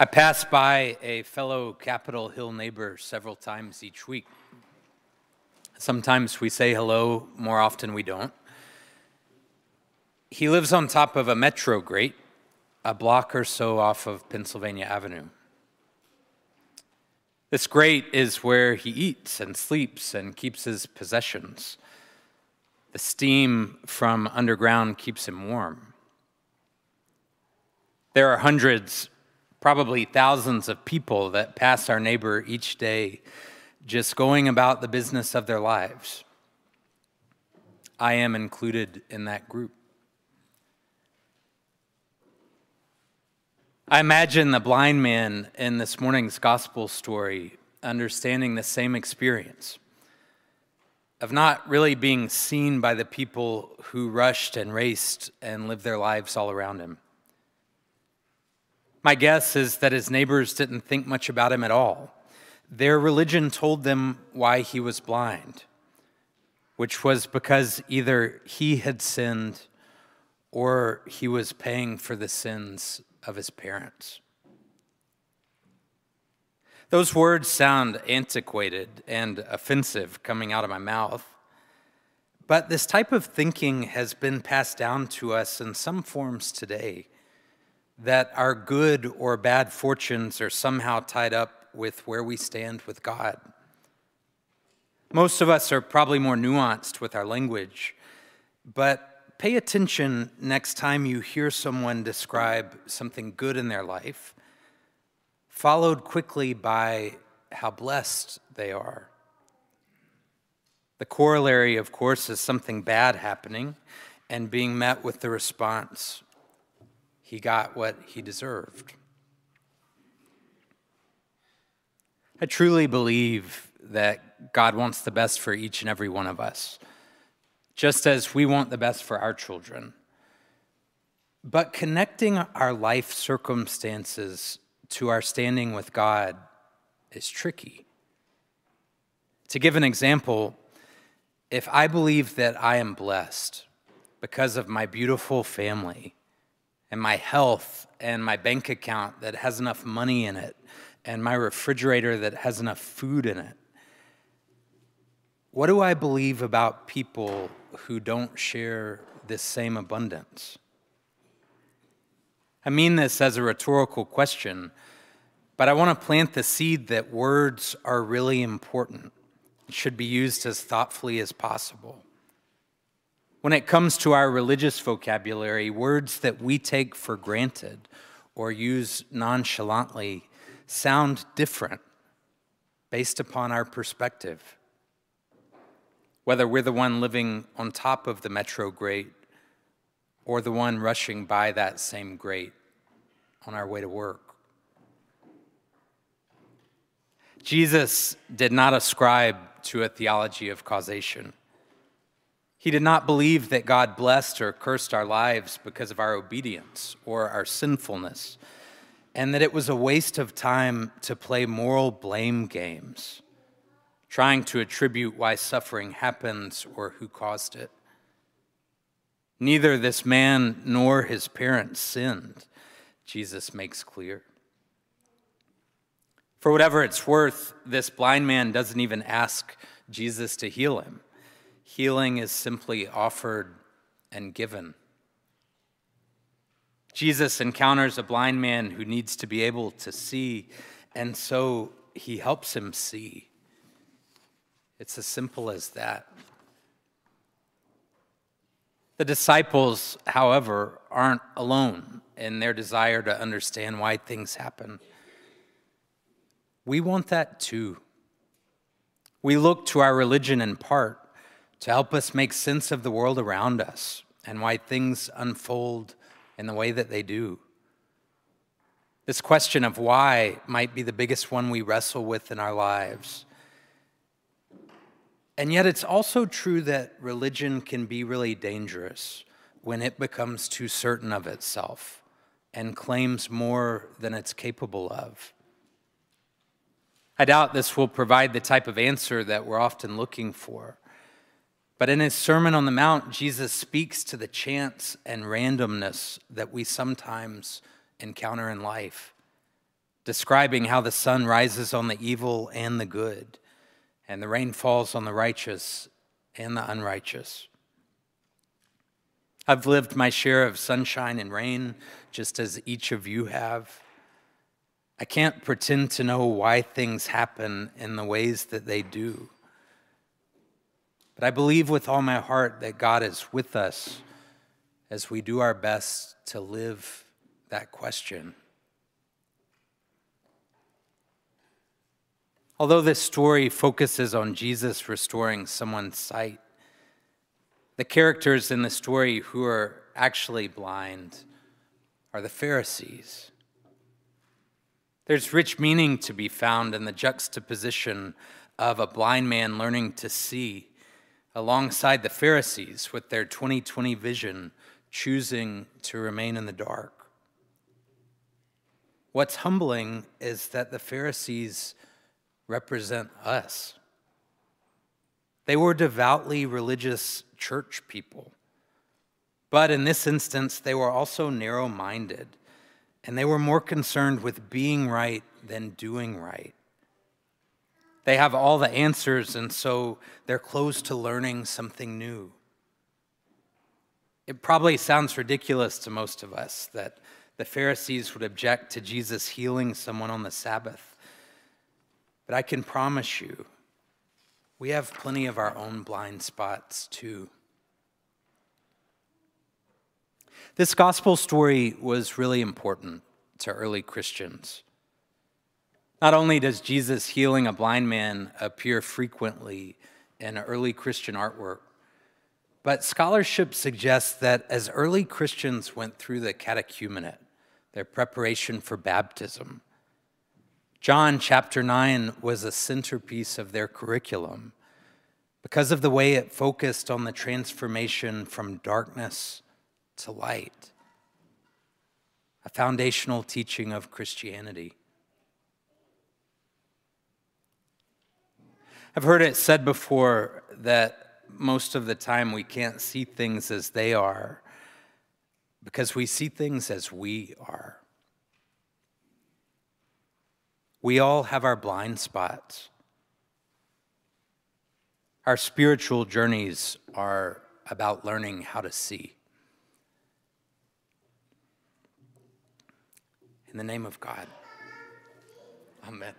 I pass by a fellow Capitol Hill neighbor several times each week. Sometimes we say hello, more often we don't. He lives on top of a metro grate, a block or so off of Pennsylvania Avenue. This grate is where he eats and sleeps and keeps his possessions. The steam from underground keeps him warm. There are hundreds probably thousands of people that pass our neighbor each day just going about the business of their lives. I am included in that group. I imagine the blind man in this morning's gospel story understanding the same experience of not really being seen by the people who rushed and raced and lived their lives all around him. My guess is that his neighbors didn't think much about him at all. Their religion told them why he was blind, which was because either he had sinned or he was paying for the sins of his parents. Those words sound antiquated and offensive coming out of my mouth, but this type of thinking has been passed down to us in some forms today that our good or bad fortunes are somehow tied up with where we stand with God. Most of us are probably more nuanced with our language, but pay attention next time you hear someone describe something good in their life, followed quickly by how blessed they are. The corollary, of course, is something bad happening and being met with the response, he got what he deserved. I truly believe that God wants the best for each and every one of us, just as we want the best for our children. But connecting our life circumstances to our standing with God is tricky. To give an example, if I believe that I am blessed because of my beautiful family, and my health and my bank account that has enough money in it and my refrigerator that has enough food in it. What do I believe about people who don't share this same abundance? I mean this as a rhetorical question, but I want to plant the seed that words are really important. Should be used as thoughtfully as possible. When it comes to our religious vocabulary, words that we take for granted or use nonchalantly sound different based upon our perspective. Whether we're the one living on top of the metro grate or the one rushing by that same grate on our way to work. Jesus did not ascribe to a theology of causation. He did not believe that God blessed or cursed our lives because of our obedience or our sinfulness, and that it was a waste of time to play moral blame games, trying to attribute why suffering happens or who caused it. Neither this man nor his parents sinned, Jesus makes clear. For whatever it's worth, this blind man doesn't even ask Jesus to heal him. Healing is simply offered and given. Jesus encounters a blind man who needs to be able to see, and so he helps him see. It's as simple as that. The disciples, however, aren't alone in their desire to understand why things happen. We want that too. We look to our religion in part to help us make sense of the world around us and why things unfold in the way that they do. This question of why might be the biggest one we wrestle with in our lives. And yet, it's also true that religion can be really dangerous when it becomes too certain of itself and claims more than it's capable of. I doubt this will provide the type of answer that we're often looking for. But in his Sermon on the Mount, Jesus speaks to the chance and randomness that we sometimes encounter in life. describing how the sun rises on the evil and the good, and the rain falls on the righteous and the unrighteous. I've lived my share of sunshine and rain, just as each of you have. I can't pretend to know why things happen in the ways that they do. But I believe with all my heart that God is with us as we do our best to live that question. Although this story focuses on Jesus restoring someone's sight, the characters in the story who are actually blind are the Pharisees. There's rich meaning to be found in the juxtaposition of a blind man learning to see alongside the Pharisees with their 2020 vision choosing to remain in the dark. What's humbling is that the Pharisees represent us. They were devoutly religious church people. But in this instance, they were also narrow minded and they were more concerned with being right than doing right. They have all the answers, and so they're close to learning something new. It probably sounds ridiculous to most of us that the Pharisees would object to Jesus healing someone on the Sabbath. But I can promise you, we have plenty of our own blind spots too. This gospel story was really important to early Christians. Not only does Jesus healing a blind man appear frequently in early Christian artwork, but scholarship suggests that as early Christians went through the catechumenate, their preparation for baptism, John chapter 9 was a centerpiece of their curriculum because of the way it focused on the transformation from darkness to light, a foundational teaching of Christianity. I've heard it said before that most of the time we can't see things as they are because we see things as we are. We all have our blind spots. Our spiritual journeys are about learning how to see. In the name of God, amen.